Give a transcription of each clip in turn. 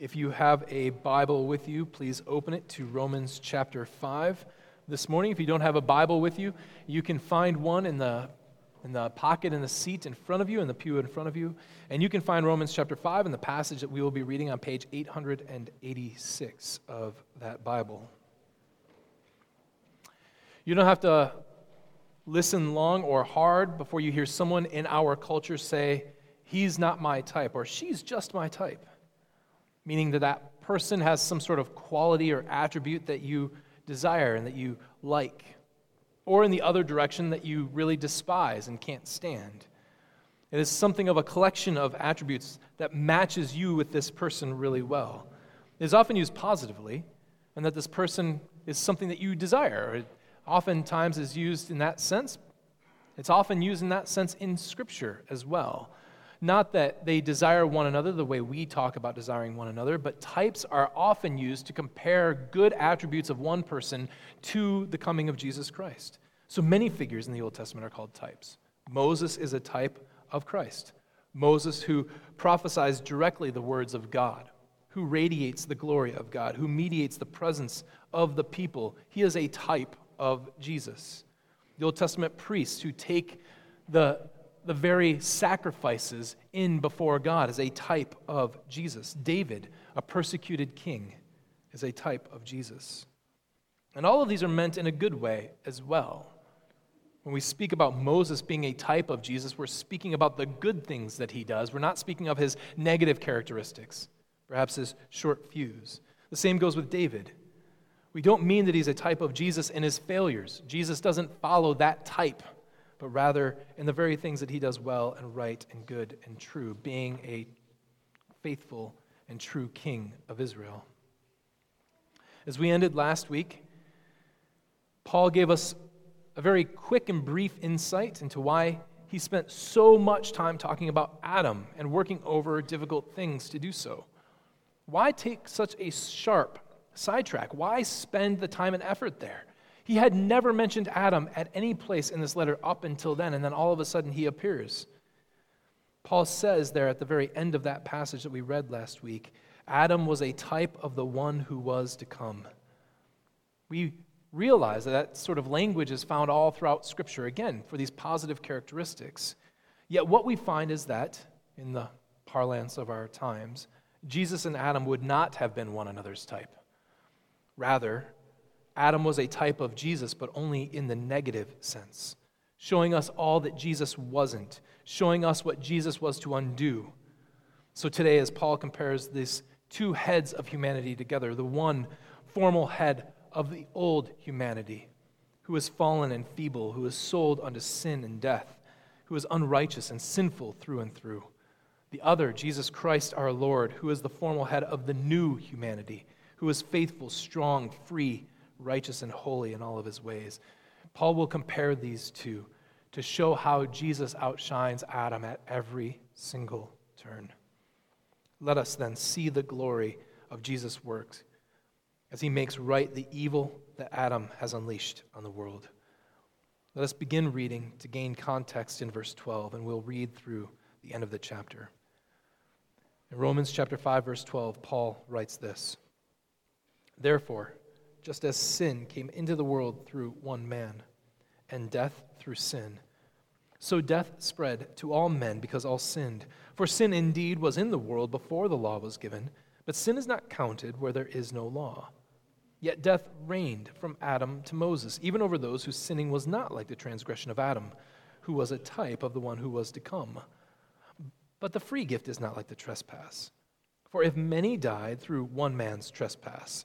If you have a Bible with you, please open it to Romans chapter 5 this morning. If you don't have a Bible with you, you can find one in the, in the pocket in the seat in front of you, in the pew in front of you. And you can find Romans chapter 5 in the passage that we will be reading on page 886 of that Bible. You don't have to listen long or hard before you hear someone in our culture say, He's not my type, or She's just my type. Meaning that that person has some sort of quality or attribute that you desire and that you like. Or in the other direction, that you really despise and can't stand. It is something of a collection of attributes that matches you with this person really well. It is often used positively, and that this person is something that you desire It oftentimes is used in that sense. It's often used in that sense in Scripture as well. Not that they desire one another the way we talk about desiring one another, but types are often used to compare good attributes of one person to the coming of Jesus Christ. So many figures in the Old Testament are called types. Moses is a type of Christ. Moses, who prophesies directly the words of God, who radiates the glory of God, who mediates the presence of the people, he is a type of Jesus. The Old Testament priests who take the, the very sacrifices in before God as a type of Jesus. David, a persecuted king, is a type of Jesus. And all of these are meant in a good way as well. When we speak about Moses being a type of Jesus, we're speaking about the good things that he does. We're not speaking of his negative characteristics, perhaps his short fuse. The same goes with David. We don't mean that he's a type of Jesus in his failures. Jesus doesn't follow that type, but rather in the very things that he does well and right and good and true, being a faithful and true king of Israel. As we ended last week, Paul gave us a very quick and brief insight into why he spent so much time talking about Adam and working over difficult things to do so. Why take such a sharp sidetrack. Why spend the time and effort there? He had never mentioned Adam at any place in this letter up until then, and then all of a sudden he appears. Paul says there at the very end of that passage that we read last week Adam was a type of the one who was to come. We realize that that sort of language is found all throughout Scripture, again, for these positive characteristics. Yet what we find is that, in the parlance of our times, Jesus and Adam would not have been one another's type. Rather, Adam was a type of Jesus, but only in the negative sense, showing us all that Jesus wasn't, showing us what Jesus was to undo. So today, as Paul compares these two heads of humanity together, the one formal head of the old humanity, who is fallen and feeble, who is sold unto sin and death, who is unrighteous and sinful through and through. The other, Jesus Christ our Lord, who is the formal head of the new humanity who is faithful, strong, free, righteous, and holy in all of his ways. Paul will compare these two to show how Jesus outshines Adam at every single turn. Let us then see the glory of Jesus' works as he makes right the evil that Adam has unleashed on the world. Let us begin reading to gain context in verse 12, and we'll read through the end of the chapter. In Romans chapter 5, verse 12, Paul writes this. Therefore, just as sin came into the world through one man, and death through sin, so death spread to all men because all sinned. For sin indeed was in the world before the law was given, but sin is not counted where there is no law. Yet death reigned from Adam to Moses, even over those whose sinning was not like the transgression of Adam, who was a type of the one who was to come. But the free gift is not like the trespass. For if many died through one man's trespass,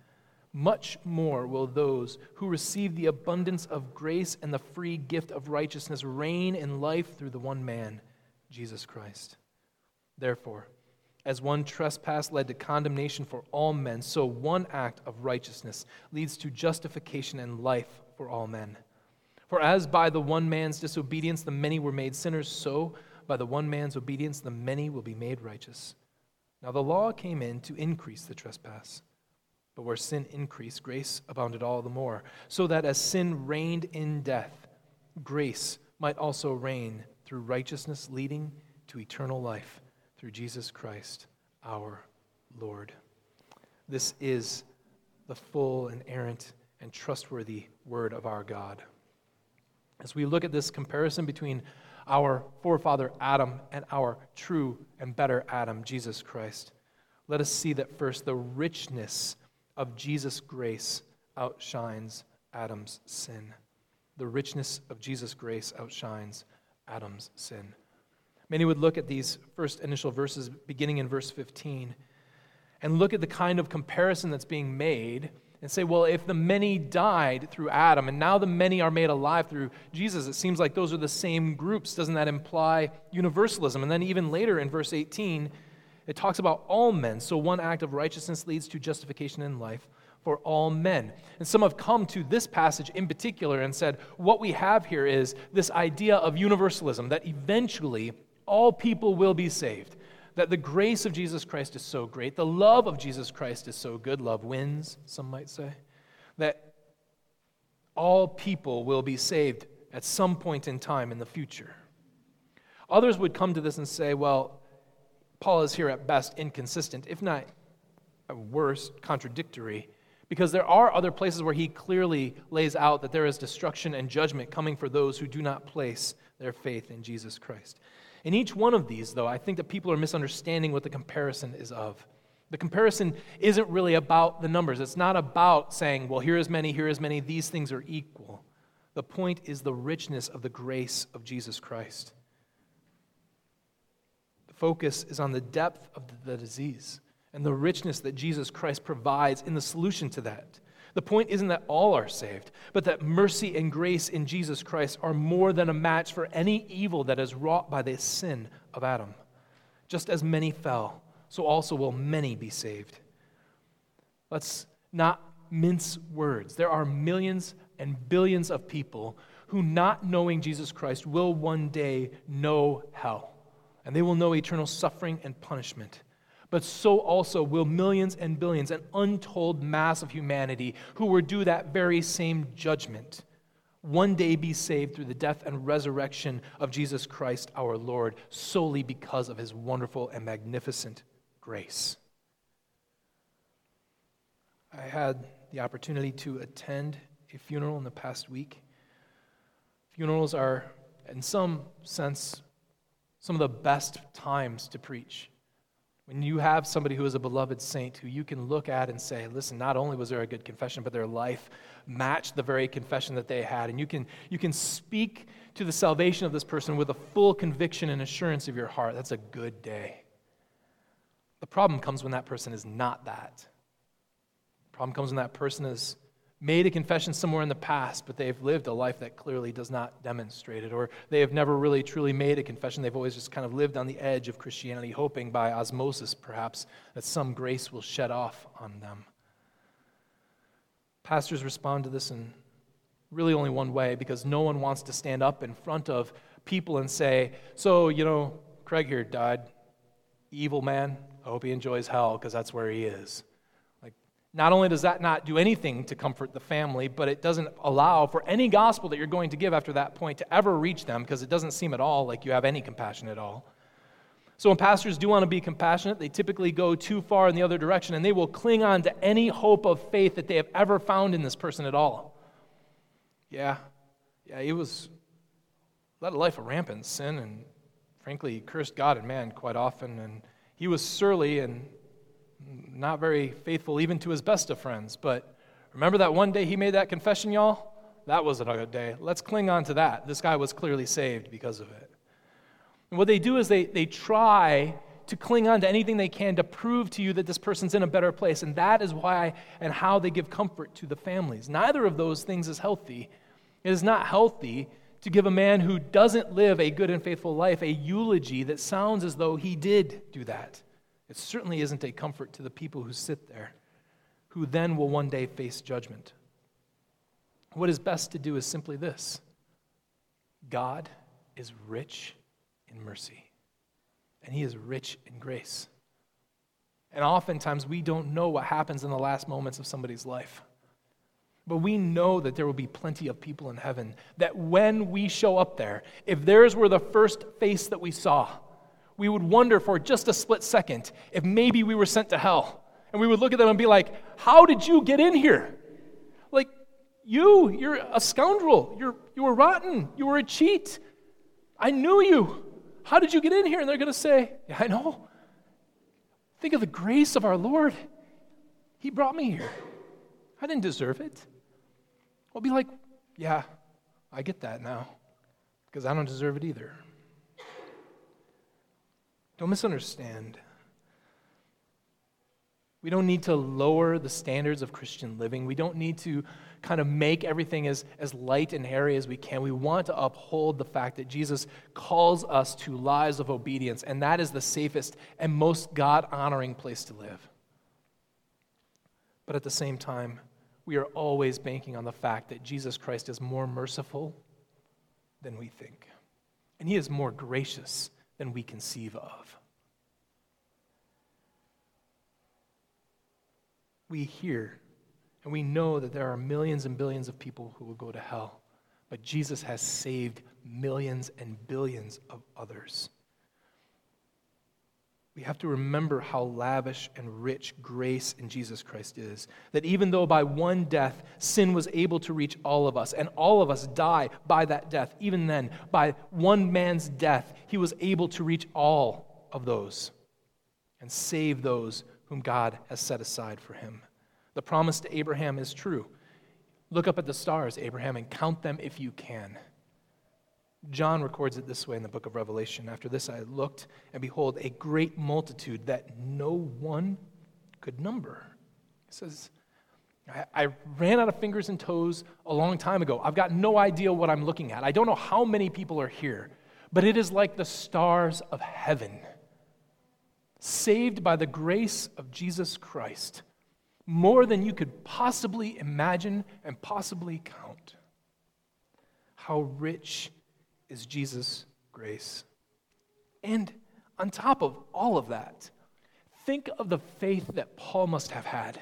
much more will those who receive the abundance of grace and the free gift of righteousness reign in life through the one man, Jesus Christ. Therefore, As one trespass led to condemnation for all men, so one act of righteousness leads to justification and life for all men. For as by the one man's disobedience the many were made sinners, so by the one man's obedience the many will be made righteous. Now the law came in to increase the trespass. But where sin increased, grace abounded all the more, so that as sin reigned in death, grace might also reign through righteousness leading to eternal life through Jesus Christ our Lord. This is the full, inerrant, and trustworthy word of our God. As we look at this comparison between our forefather Adam and our true and better Adam, Jesus Christ, let us see that first the richness of Jesus' grace outshines Adam's sin. The richness of Jesus' grace outshines Adam's sin. Many would look at these first initial verses beginning in verse 15 and look at the kind of comparison that's being made and say, well, if the many died through Adam and now the many are made alive through Jesus, it seems like those are the same groups. Doesn't that imply universalism? And then even later in verse 18, it talks about all men. So one act of righteousness leads to justification in life for all men. And some have come to this passage in particular and said, what we have here is this idea of universalism, that eventually all people will be saved that the grace of Jesus Christ is so great, the love of Jesus Christ is so good, love wins, some might say, that all people will be saved at some point in time in the future. Others would come to this and say, well, Paul is here at best inconsistent, if not worse, contradictory, because there are other places where he clearly lays out that there is destruction and judgment coming for those who do not place their faith in Jesus Christ. In each one of these, though, I think that people are misunderstanding what the comparison is of. The comparison isn't really about the numbers. It's not about saying, well, here is many, here is many, these things are equal. The point is the richness of the grace of Jesus Christ. Focus is on the depth of the disease and the richness that Jesus Christ provides in the solution to that. The point isn't that all are saved, but that mercy and grace in Jesus Christ are more than a match for any evil that is wrought by the sin of Adam. Just as many fell, so also will many be saved. Let's not mince words. There are millions and billions of people who, not knowing Jesus Christ, will one day know hell, and they will know eternal suffering and punishment but so also will millions and billions, an untold mass of humanity who were due that very same judgment, one day be saved through the death and resurrection of Jesus Christ our Lord, solely because of his wonderful and magnificent grace. I had the opportunity to attend a funeral in the past week. Funerals are, in some sense, some of the best times to preach. When you have somebody who is a beloved saint who you can look at and say, listen, not only was there a good confession, but their life matched the very confession that they had. And you can, you can speak to the salvation of this person with a full conviction and assurance of your heart. That's a good day. The problem comes when that person is not that. The problem comes when that person is made a confession somewhere in the past, but they've lived a life that clearly does not demonstrate it, or they have never really truly made a confession. They've always just kind of lived on the edge of Christianity, hoping by osmosis, perhaps, that some grace will shed off on them. Pastors respond to this in really only one way because no one wants to stand up in front of people and say, So, you know, Craig here died. Evil man. I hope he enjoys hell because that's where he is. Not only does that not do anything to comfort the family, but it doesn't allow for any gospel that you're going to give after that point to ever reach them because it doesn't seem at all like you have any compassion at all. So, when pastors do want to be compassionate, they typically go too far in the other direction and they will cling on to any hope of faith that they have ever found in this person at all. Yeah, yeah, he was led a life of rampant sin and frankly cursed God and man quite often. And he was surly and not very faithful even to his best of friends. But remember that one day he made that confession, y'all? That wasn't a good day. Let's cling on to that. This guy was clearly saved because of it. And what they do is they, they try to cling on to anything they can to prove to you that this person's in a better place. And that is why and how they give comfort to the families. Neither of those things is healthy. It is not healthy to give a man who doesn't live a good and faithful life a eulogy that sounds as though he did do that. It certainly isn't a comfort to the people who sit there, who then will one day face judgment. What is best to do is simply this God is rich in mercy, and He is rich in grace. And oftentimes we don't know what happens in the last moments of somebody's life. But we know that there will be plenty of people in heaven that when we show up there, if theirs were the first face that we saw, we would wonder for just a split second if maybe we were sent to hell. And we would look at them and be like, How did you get in here? Like, you, you're a scoundrel. You're, you were rotten. You were a cheat. I knew you. How did you get in here? And they're going to say, Yeah, I know. Think of the grace of our Lord. He brought me here. I didn't deserve it. I'll be like, yeah, I get that now because I don't deserve it either. Don't misunderstand. We don't need to lower the standards of Christian living. We don't need to kind of make everything as, as light and airy as we can. We want to uphold the fact that Jesus calls us to lives of obedience, and that is the safest and most God honoring place to live. But at the same time, we are always banking on the fact that Jesus Christ is more merciful than we think, and he is more gracious than we conceive of. We hear and we know that there are millions and billions of people who will go to hell, but Jesus has saved millions and billions of others we have to remember how lavish and rich grace in Jesus Christ is. That even though by one death sin was able to reach all of us, and all of us die by that death, even then, by one man's death, he was able to reach all of those and save those whom God has set aside for him. The promise to Abraham is true. Look up at the stars, Abraham, and count them if you can. John records it this way in the book of Revelation. After this, I looked, and behold, a great multitude that no one could number. He says, I, I ran out of fingers and toes a long time ago. I've got no idea what I'm looking at. I don't know how many people are here, but it is like the stars of heaven, saved by the grace of Jesus Christ, more than you could possibly imagine and possibly count. How rich is Jesus' grace. And on top of all of that, think of the faith that Paul must have had.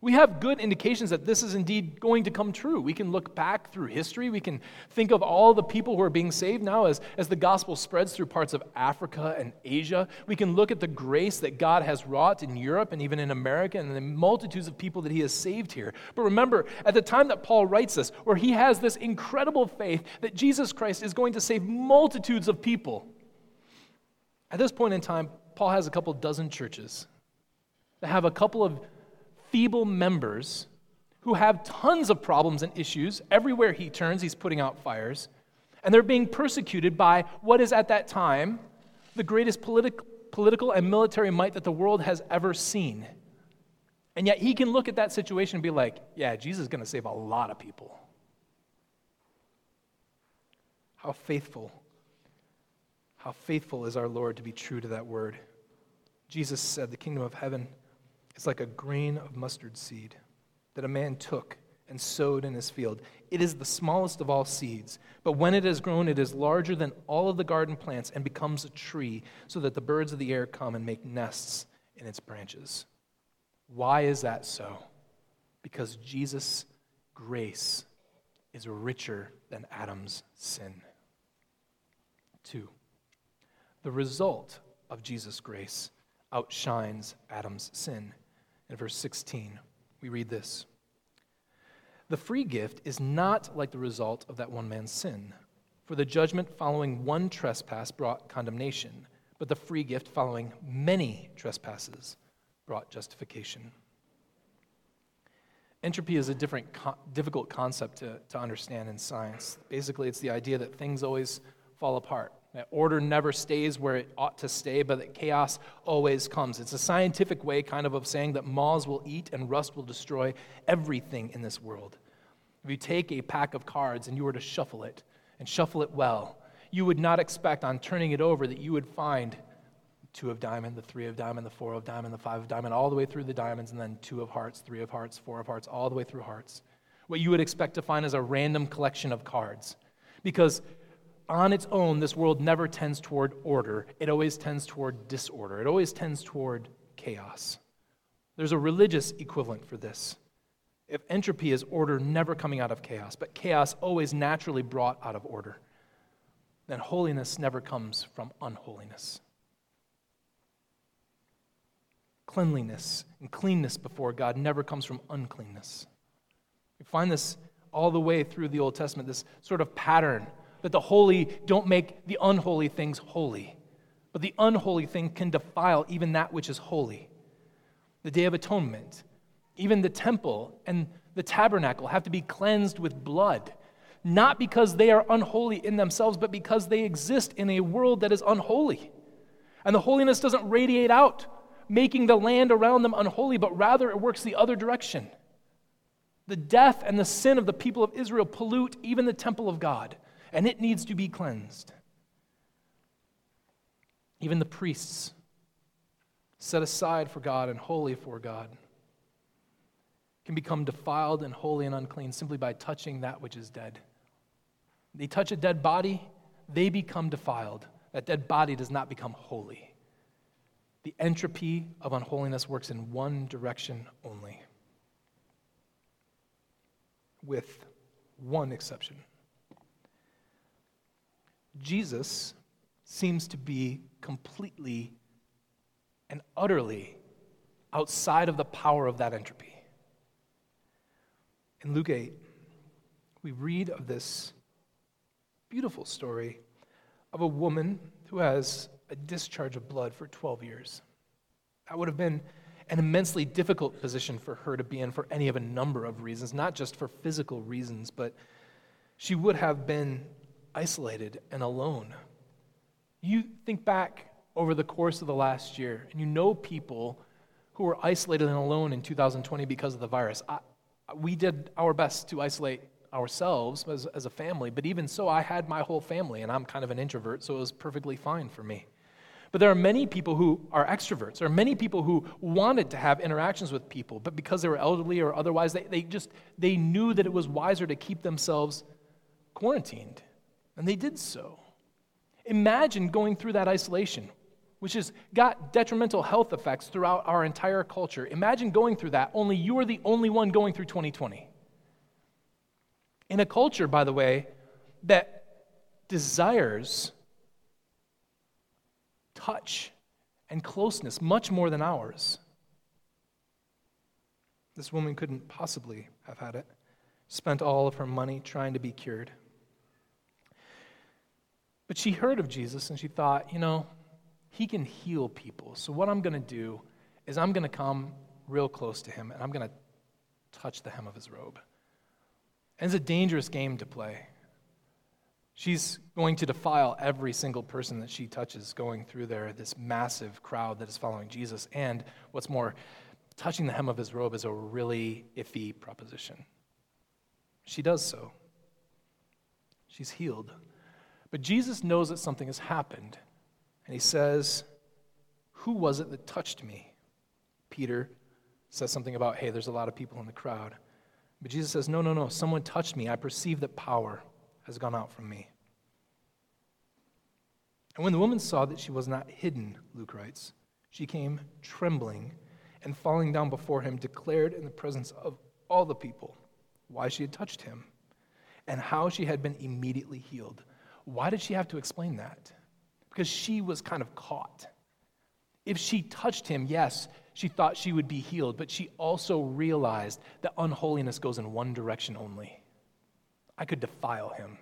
We have good indications that this is indeed going to come true. We can look back through history. We can think of all the people who are being saved now as, as the gospel spreads through parts of Africa and Asia. We can look at the grace that God has wrought in Europe and even in America and the multitudes of people that He has saved here. But remember, at the time that Paul writes this, where he has this incredible faith that Jesus Christ is going to save multitudes of people, at this point in time, Paul has a couple dozen churches that have a couple of feeble members who have tons of problems and issues. Everywhere he turns, he's putting out fires. And they're being persecuted by what is at that time the greatest politi- political and military might that the world has ever seen. And yet he can look at that situation and be like, yeah, Jesus is going to save a lot of people. How faithful, how faithful is our Lord to be true to that word. Jesus said, The kingdom of heaven is like a grain of mustard seed that a man took and sowed in his field. It is the smallest of all seeds, but when it has grown, it is larger than all of the garden plants and becomes a tree, so that the birds of the air come and make nests in its branches. Why is that so? Because Jesus' grace is richer than Adam's sin. Two, the result of Jesus' grace outshines Adam's sin. In verse 16, we read this The free gift is not like the result of that one man's sin. For the judgment following one trespass brought condemnation, but the free gift following many trespasses brought justification. Entropy is a different, difficult concept to, to understand in science. Basically, it's the idea that things always fall apart. That order never stays where it ought to stay, but that chaos always comes. It's a scientific way, kind of, of saying that moths will eat and rust will destroy everything in this world. If you take a pack of cards and you were to shuffle it, and shuffle it well, you would not expect on turning it over that you would find two of diamond, the three of diamond, the four of diamond, the five of diamond, all the way through the diamonds, and then two of hearts, three of hearts, four of hearts, all the way through hearts. What you would expect to find is a random collection of cards. Because on its own, this world never tends toward order, it always tends toward disorder, it always tends toward chaos. There's a religious equivalent for this. If entropy is order never coming out of chaos, but chaos always naturally brought out of order, then holiness never comes from unholiness. Cleanliness and cleanness before God never comes from uncleanness. We find this all the way through the Old Testament, this sort of pattern that the holy don't make the unholy things holy, but the unholy thing can defile even that which is holy. The Day of Atonement, even the temple and the tabernacle have to be cleansed with blood, not because they are unholy in themselves, but because they exist in a world that is unholy. And the holiness doesn't radiate out, making the land around them unholy, but rather it works the other direction. The death and the sin of the people of Israel pollute even the temple of God and it needs to be cleansed. Even the priests, set aside for God and holy for God, can become defiled and holy and unclean simply by touching that which is dead. They touch a dead body, they become defiled. That dead body does not become holy. The entropy of unholiness works in one direction only, with one exception. Jesus seems to be completely and utterly outside of the power of that entropy. In Luke 8, we read of this beautiful story of a woman who has a discharge of blood for 12 years. That would have been an immensely difficult position for her to be in for any of a number of reasons, not just for physical reasons, but she would have been isolated and alone. You think back over the course of the last year, and you know people who were isolated and alone in 2020 because of the virus. I, we did our best to isolate ourselves as, as a family, but even so, I had my whole family, and I'm kind of an introvert, so it was perfectly fine for me. But there are many people who are extroverts. There are many people who wanted to have interactions with people, but because they were elderly or otherwise, they, they just they knew that it was wiser to keep themselves quarantined. And they did so. Imagine going through that isolation, which has got detrimental health effects throughout our entire culture. Imagine going through that, only you are the only one going through 2020. In a culture, by the way, that desires touch and closeness much more than ours. This woman couldn't possibly have had it. Spent all of her money trying to be cured. But she heard of Jesus and she thought, you know, he can heal people. So what I'm going to do is I'm going to come real close to him and I'm going to touch the hem of his robe. And it's a dangerous game to play. She's going to defile every single person that she touches going through there, this massive crowd that is following Jesus. And what's more, touching the hem of his robe is a really iffy proposition. She does so. She's healed. But Jesus knows that something has happened. And he says, Who was it that touched me? Peter says something about, Hey, there's a lot of people in the crowd. But Jesus says, No, no, no. Someone touched me. I perceive that power has gone out from me. And when the woman saw that she was not hidden, Luke writes, she came trembling and falling down before him, declared in the presence of all the people why she had touched him and how she had been immediately healed. Why did she have to explain that? Because she was kind of caught. If she touched him, yes, she thought she would be healed, but she also realized that unholiness goes in one direction only. I could defile him.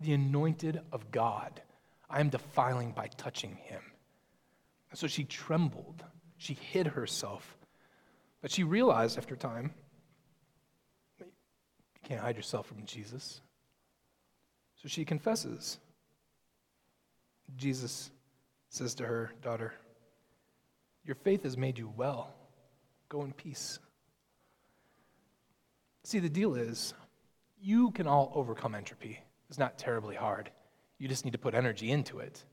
The anointed of God, I am defiling by touching him. And so she trembled. She hid herself. But she realized after time, you can't hide yourself from Jesus. So she confesses. Jesus says to her, Daughter, your faith has made you well. Go in peace. See, the deal is, you can all overcome entropy. It's not terribly hard. You just need to put energy into it.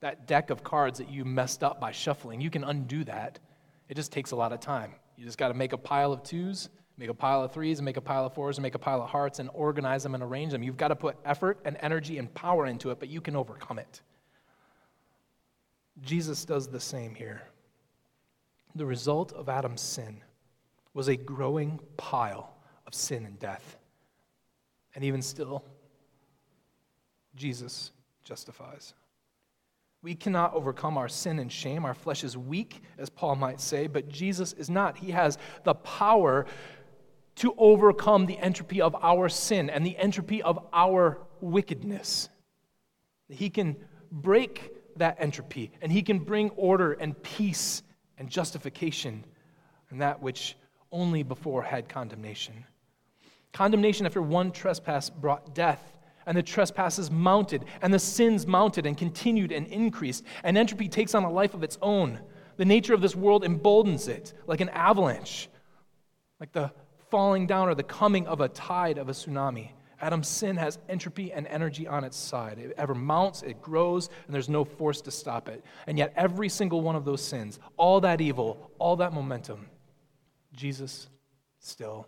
that deck of cards that you messed up by shuffling, you can undo that. It just takes a lot of time. You just got to make a pile of twos, make a pile of threes, and make a pile of fours, and make a pile of hearts, and organize them and arrange them. You've got to put effort and energy and power into it, but you can overcome it. Jesus does the same here. The result of Adam's sin was a growing pile of sin and death. And even still, Jesus justifies. We cannot overcome our sin and shame. Our flesh is weak, as Paul might say, but Jesus is not. He has the power to overcome the entropy of our sin and the entropy of our wickedness. He can break that entropy and he can bring order and peace and justification and that which only before had condemnation. Condemnation after one trespass brought death and the trespasses mounted, and the sins mounted and continued and increased, and entropy takes on a life of its own. The nature of this world emboldens it like an avalanche, like the falling down or the coming of a tide of a tsunami. Adam's sin has entropy and energy on its side. It ever mounts, it grows, and there's no force to stop it. And yet, every single one of those sins, all that evil, all that momentum, Jesus still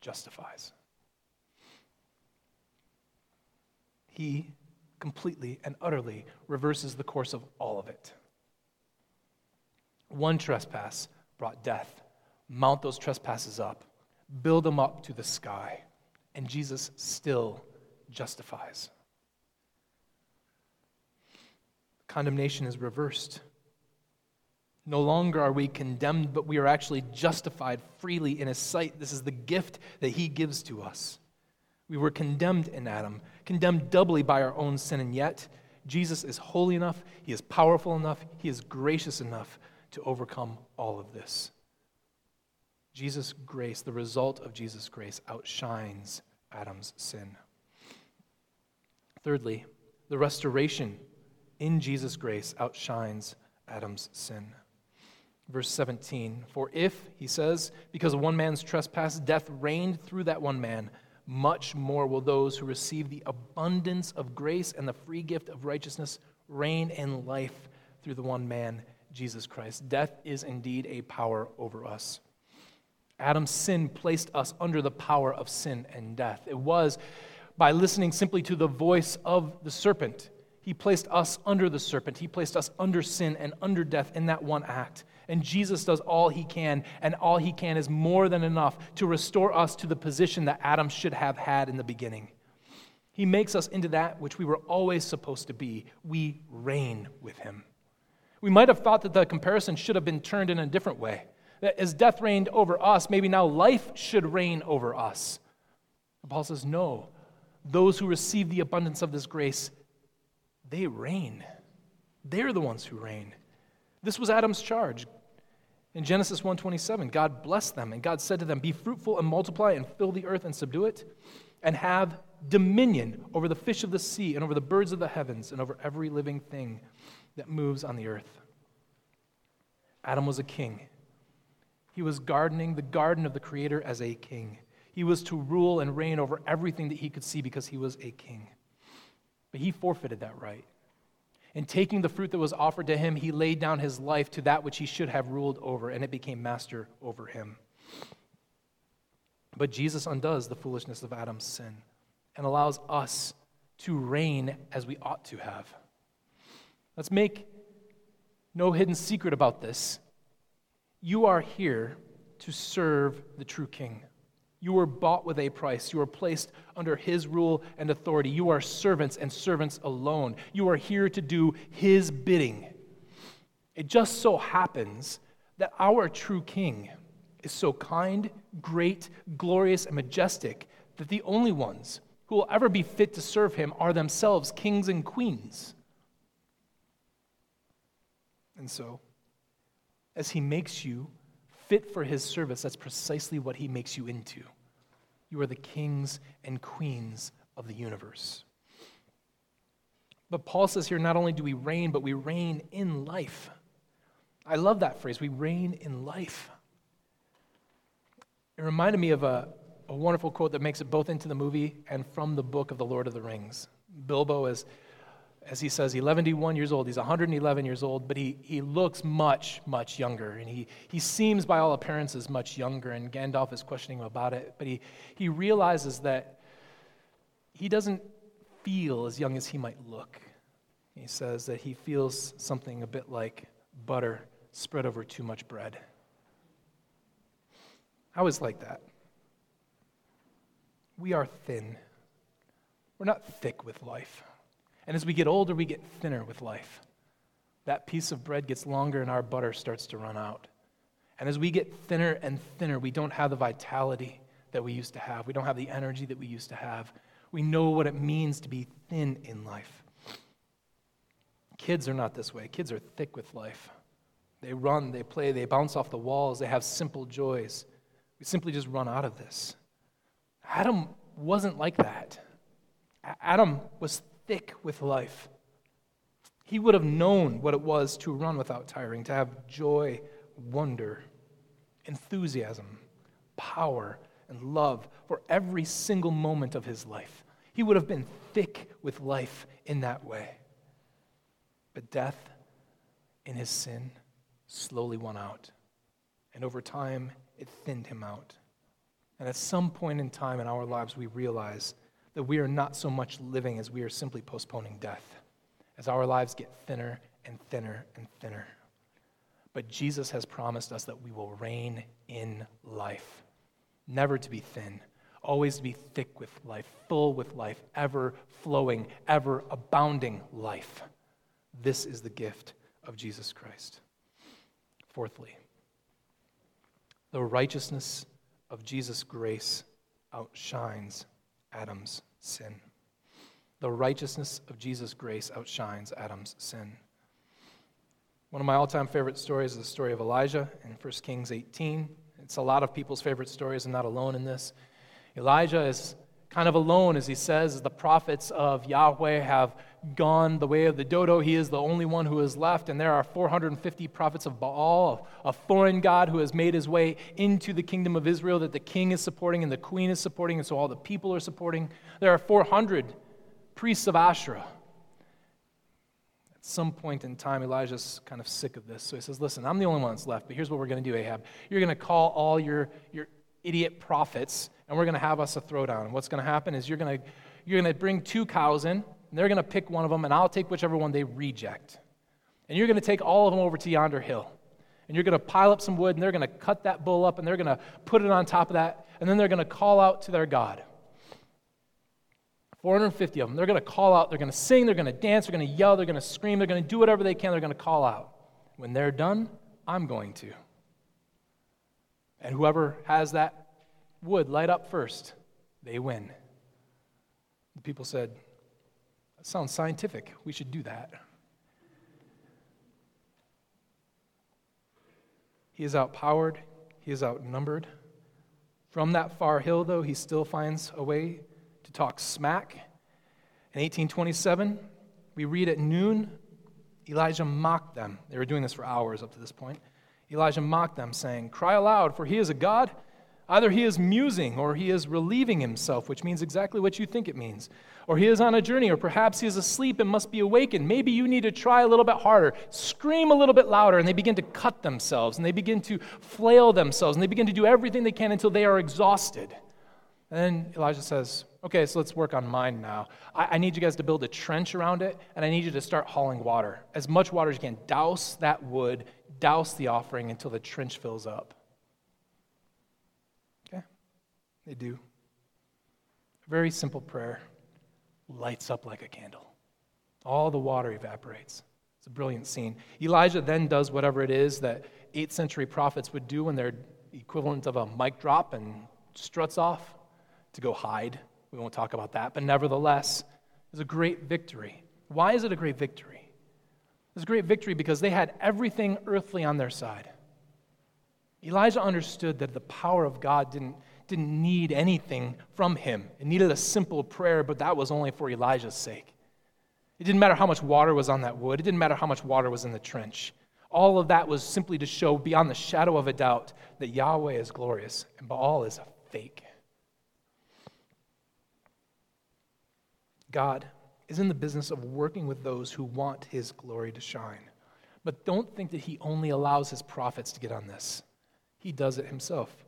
justifies. he completely and utterly reverses the course of all of it. One trespass brought death. Mount those trespasses up, build them up to the sky, and Jesus still justifies. Condemnation is reversed. No longer are we condemned, but we are actually justified freely in His sight. This is the gift that He gives to us. We were condemned in Adam, condemned doubly by our own sin, and yet Jesus is holy enough, He is powerful enough, He is gracious enough to overcome all of this. Jesus' grace, the result of Jesus' grace, outshines Adam's sin. Thirdly, the restoration in Jesus' grace outshines Adam's sin. Verse 17 For if, he says, because of one man's trespass, death reigned through that one man much more will those who receive the abundance of grace and the free gift of righteousness reign in life through the one man, Jesus Christ. Death is indeed a power over us. Adam's sin placed us under the power of sin and death. It was by listening simply to the voice of the serpent. He placed us under the serpent. He placed us under sin and under death in that one act. And Jesus does all he can, and all he can is more than enough to restore us to the position that Adam should have had in the beginning. He makes us into that which we were always supposed to be. We reign with him. We might have thought that the comparison should have been turned in a different way. That as death reigned over us, maybe now life should reign over us. Paul says, no. Those who receive the abundance of this grace, they reign. They're the ones who reign. This was Adam's charge. In Genesis 1:27, God blessed them and God said to them, "Be fruitful and multiply and fill the earth and subdue it, and have dominion over the fish of the sea and over the birds of the heavens and over every living thing that moves on the earth." Adam was a king. He was gardening the garden of the creator as a king. He was to rule and reign over everything that he could see because he was a king. But he forfeited that right. And taking the fruit that was offered to him, he laid down his life to that which he should have ruled over, and it became master over him. But Jesus undoes the foolishness of Adam's sin and allows us to reign as we ought to have. Let's make no hidden secret about this. You are here to serve the true king. You were bought with a price. You are placed under his rule and authority. You are servants and servants alone. You are here to do his bidding. It just so happens that our true king is so kind, great, glorious, and majestic that the only ones who will ever be fit to serve him are themselves kings and queens. And so, as he makes you fit for his service, that's precisely what he makes you into. You are the kings and queens of the universe. But Paul says here not only do we reign, but we reign in life. I love that phrase. We reign in life. It reminded me of a, a wonderful quote that makes it both into the movie and from the book of The Lord of the Rings. Bilbo is as he says, 111 years old. He's 111 years old, but he, he looks much, much younger. And he, he seems, by all appearances, much younger. And Gandalf is questioning him about it. But he, he realizes that he doesn't feel as young as he might look. He says that he feels something a bit like butter spread over too much bread. I was like that. We are thin. We're not thick with life. And as we get older, we get thinner with life. That piece of bread gets longer and our butter starts to run out. And as we get thinner and thinner, we don't have the vitality that we used to have. We don't have the energy that we used to have. We know what it means to be thin in life. Kids are not this way. Kids are thick with life. They run, they play, they bounce off the walls, they have simple joys. We simply just run out of this. Adam wasn't like that. Adam was thick with life. He would have known what it was to run without tiring, to have joy, wonder, enthusiasm, power, and love for every single moment of his life. He would have been thick with life in that way. But death, in his sin, slowly won out. And over time, it thinned him out. And at some point in time in our lives, we realize that we are not so much living as we are simply postponing death, as our lives get thinner and thinner and thinner. But Jesus has promised us that we will reign in life, never to be thin, always to be thick with life, full with life, ever flowing, ever abounding life. This is the gift of Jesus Christ. Fourthly, the righteousness of Jesus' grace outshines Adam's sin. The righteousness of Jesus' grace outshines Adam's sin. One of my all time favorite stories is the story of Elijah in 1 Kings 18. It's a lot of people's favorite stories. I'm not alone in this. Elijah is kind of alone, as he says, the prophets of Yahweh have gone the way of the dodo. He is the only one who is left, and there are 450 prophets of Baal, a foreign god who has made his way into the kingdom of Israel that the king is supporting and the queen is supporting, and so all the people are supporting. There are 400 priests of Asherah. At some point in time, Elijah's kind of sick of this, so he says, Listen, I'm the only one that's left, but here's what we're going to do, Ahab. You're going to call all your, your idiot prophets, and we're going to have us a throwdown. What's going to happen is you're going to, you're going to bring two cows in and they're going to pick one of them, and I'll take whichever one they reject. And you're going to take all of them over to yonder hill. And you're going to pile up some wood, and they're going to cut that bull up, and they're going to put it on top of that, and then they're going to call out to their God. 450 of them. They're going to call out, they're going to sing, they're going to dance, they're going to yell, they're going to scream, they're going to do whatever they can, they're going to call out. When they're done, I'm going to. And whoever has that wood light up first, they win. The people said, sounds scientific. We should do that. He is outpowered, he is outnumbered. From that far hill, though, he still finds a way to talk smack. In 1827, we read at noon, Elijah mocked them. They were doing this for hours up to this point. Elijah mocked them, saying, Cry aloud, for he is a God. Either he is musing or he is relieving himself, which means exactly what you think it means. Or he is on a journey, or perhaps he is asleep and must be awakened. Maybe you need to try a little bit harder, scream a little bit louder, and they begin to cut themselves, and they begin to flail themselves, and they begin to do everything they can until they are exhausted. And then Elijah says, Okay, so let's work on mine now. I, I need you guys to build a trench around it, and I need you to start hauling water. As much water as you can. Douse that wood, douse the offering until the trench fills up. Okay? They do. A very simple prayer lights up like a candle. All the water evaporates. It's a brilliant scene. Elijah then does whatever it is that 8th century prophets would do when they're equivalent of a mic drop and struts off to go hide. We won't talk about that, but nevertheless, it's a great victory. Why is it a great victory? It's a great victory because they had everything earthly on their side. Elijah understood that the power of God didn't didn't need anything from him. It needed a simple prayer, but that was only for Elijah's sake. It didn't matter how much water was on that wood, it didn't matter how much water was in the trench. All of that was simply to show beyond the shadow of a doubt that Yahweh is glorious and Baal is a fake. God is in the business of working with those who want his glory to shine. But don't think that he only allows his prophets to get on this, he does it himself.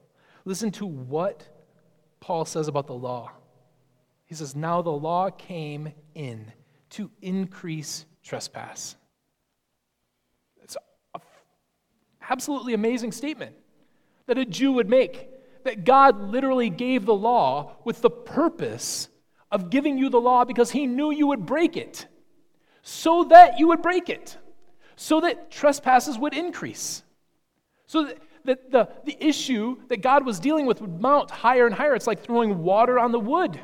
Listen to what Paul says about the law. He says, Now the law came in to increase trespass. It's an absolutely amazing statement that a Jew would make. That God literally gave the law with the purpose of giving you the law because he knew you would break it, so that you would break it, so that trespasses would increase. So that, that the, the issue that God was dealing with would mount higher and higher. It's like throwing water on the wood.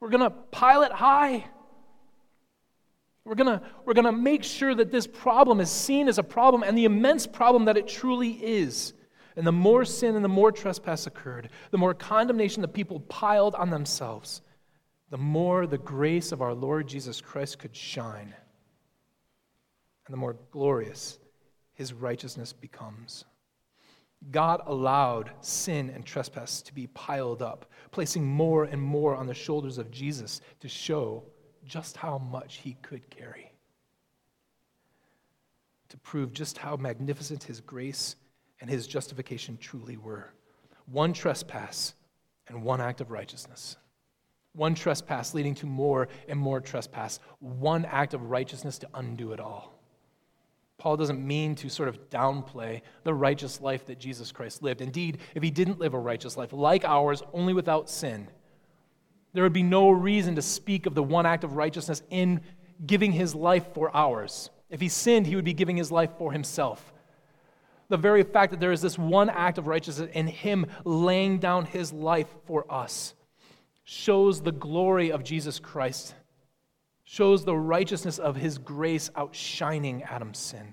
We're going to pile it high. We're going we're going to make sure that this problem is seen as a problem and the immense problem that it truly is. And the more sin and the more trespass occurred, the more condemnation the people piled on themselves, the more the grace of our Lord Jesus Christ could shine, and the more glorious his righteousness becomes. God allowed sin and trespass to be piled up, placing more and more on the shoulders of Jesus to show just how much he could carry, to prove just how magnificent his grace and his justification truly were. One trespass and one act of righteousness. One trespass leading to more and more trespass. One act of righteousness to undo it all. Paul doesn't mean to sort of downplay the righteous life that Jesus Christ lived. Indeed, if he didn't live a righteous life like ours, only without sin, there would be no reason to speak of the one act of righteousness in giving his life for ours. If he sinned, he would be giving his life for himself the very fact that there is this one act of righteousness in Him laying down His life for us shows the glory of Jesus Christ, shows the righteousness of His grace outshining Adam's sin.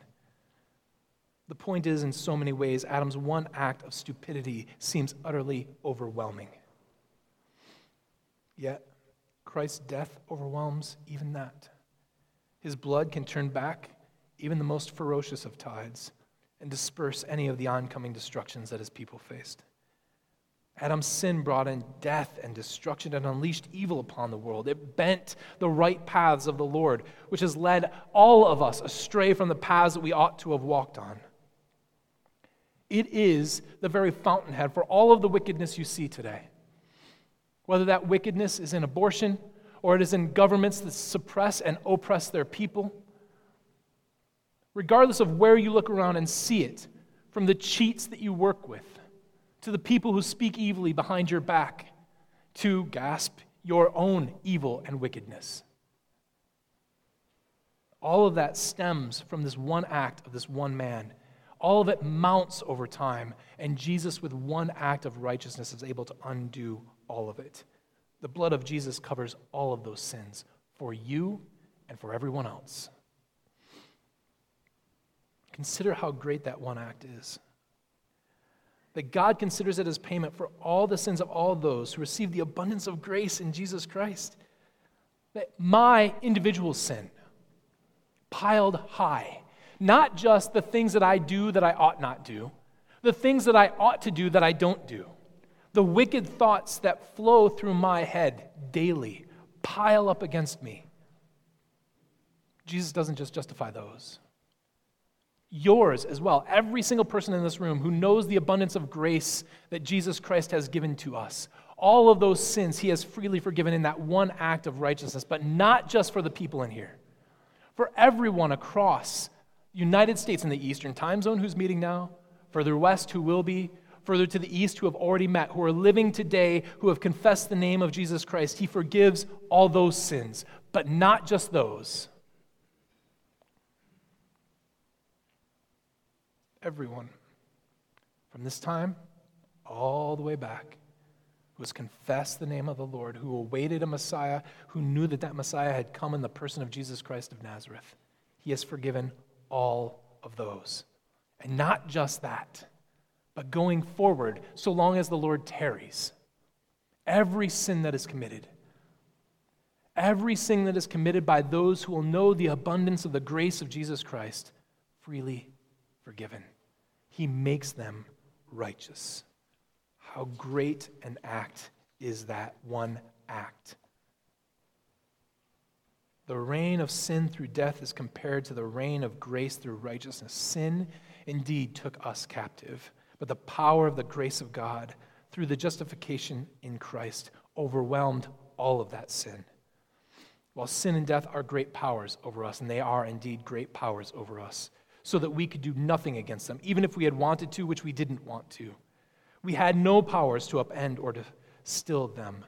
The point is, in so many ways, Adam's one act of stupidity seems utterly overwhelming. Yet, Christ's death overwhelms even that. His blood can turn back even the most ferocious of tides and disperse any of the oncoming destructions that his people faced. Adam's sin brought in death and destruction and unleashed evil upon the world. It bent the right paths of the Lord, which has led all of us astray from the paths that we ought to have walked on. It is the very fountainhead for all of the wickedness you see today. Whether that wickedness is in abortion or it is in governments that suppress and oppress their people, regardless of where you look around and see it, from the cheats that you work with, to the people who speak evilly behind your back, to gasp your own evil and wickedness. All of that stems from this one act of this one man. All of it mounts over time, and Jesus, with one act of righteousness, is able to undo all of it. The blood of Jesus covers all of those sins for you and for everyone else. Consider how great that one act is. That God considers it as payment for all the sins of all those who receive the abundance of grace in Jesus Christ. That my individual sin, piled high, not just the things that I do that I ought not do, the things that I ought to do that I don't do, the wicked thoughts that flow through my head daily pile up against me. Jesus doesn't just justify those yours as well. Every single person in this room who knows the abundance of grace that Jesus Christ has given to us. All of those sins he has freely forgiven in that one act of righteousness, but not just for the people in here. For everyone across United States in the Eastern time zone who's meeting now, further west who will be, further to the east who have already met, who are living today, who have confessed the name of Jesus Christ, he forgives all those sins, but not just those. Everyone from this time all the way back who has confessed the name of the Lord, who awaited a Messiah, who knew that that Messiah had come in the person of Jesus Christ of Nazareth. He has forgiven all of those. And not just that, but going forward, so long as the Lord tarries, every sin that is committed, every sin that is committed by those who will know the abundance of the grace of Jesus Christ, freely forgiven. He makes them righteous. How great an act is that one act? The reign of sin through death is compared to the reign of grace through righteousness. Sin indeed took us captive, but the power of the grace of God through the justification in Christ overwhelmed all of that sin. While sin and death are great powers over us, and they are indeed great powers over us, so that we could do nothing against them, even if we had wanted to, which we didn't want to. We had no powers to upend or to still them,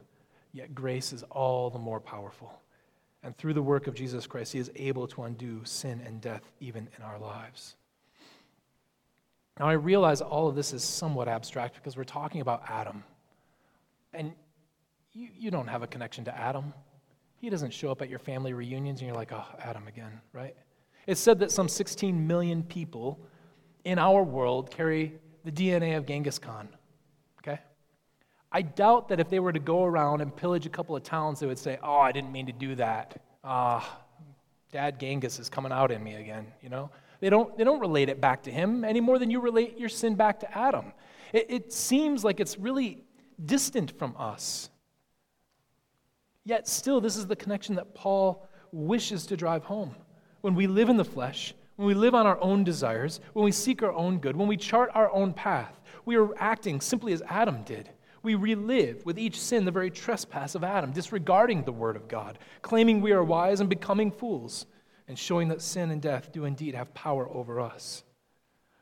yet grace is all the more powerful. And through the work of Jesus Christ, He is able to undo sin and death even in our lives. Now, I realize all of this is somewhat abstract because we're talking about Adam. And you, you don't have a connection to Adam. He doesn't show up at your family reunions and you're like, oh, Adam again, right? It's said that some 16 million people in our world carry the DNA of Genghis Khan. Okay? I doubt that if they were to go around and pillage a couple of towns, they would say, Oh, I didn't mean to do that. Ah, Dad Genghis is coming out in me again, you know? They don't, they don't relate it back to him any more than you relate your sin back to Adam. It, it seems like it's really distant from us. Yet still, this is the connection that Paul wishes to drive home. When we live in the flesh, when we live on our own desires, when we seek our own good, when we chart our own path, we are acting simply as Adam did. We relive with each sin the very trespass of Adam, disregarding the word of God, claiming we are wise and becoming fools and showing that sin and death do indeed have power over us.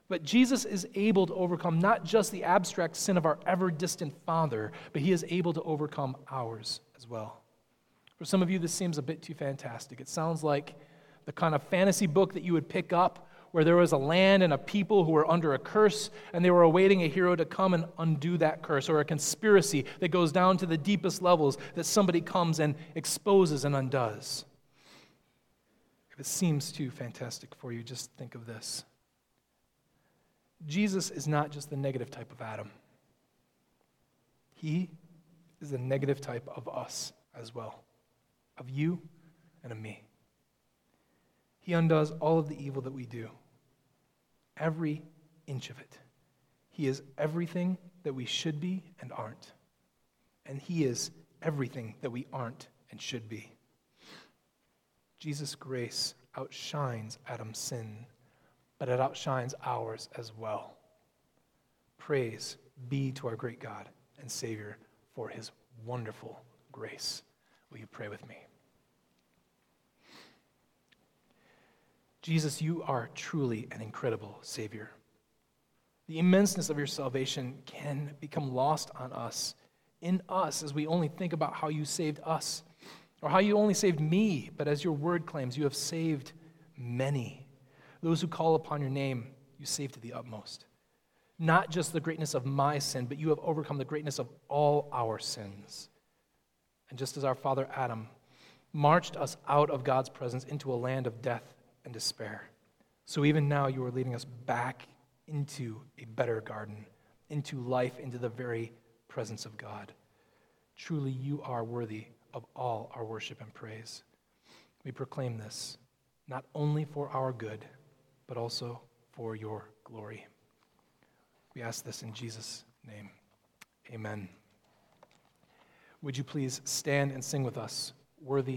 But Jesus is able to overcome not just the abstract sin of our ever distant Father, but he is able to overcome ours as well. For some of you, this seems a bit too fantastic. It sounds like the kind of fantasy book that you would pick up where there was a land and a people who were under a curse and they were awaiting a hero to come and undo that curse, or a conspiracy that goes down to the deepest levels that somebody comes and exposes and undoes. If it seems too fantastic for you, just think of this Jesus is not just the negative type of Adam, he is the negative type of us as well, of you and of me. He undoes all of the evil that we do, every inch of it. He is everything that we should be and aren't. And He is everything that we aren't and should be. Jesus' grace outshines Adam's sin, but it outshines ours as well. Praise be to our great God and Savior for his wonderful grace. Will you pray with me? Jesus, you are truly an incredible Savior. The immenseness of your salvation can become lost on us, in us, as we only think about how you saved us or how you only saved me, but as your word claims, you have saved many. Those who call upon your name, you save to the utmost. Not just the greatness of my sin, but you have overcome the greatness of all our sins. And just as our father Adam marched us out of God's presence into a land of death and despair, so even now you are leading us back into a better garden, into life, into the very presence of God. Truly, you are worthy of all our worship and praise. We proclaim this not only for our good, but also for your glory. We ask this in Jesus' name. Amen. Would you please stand and sing with us, Worthy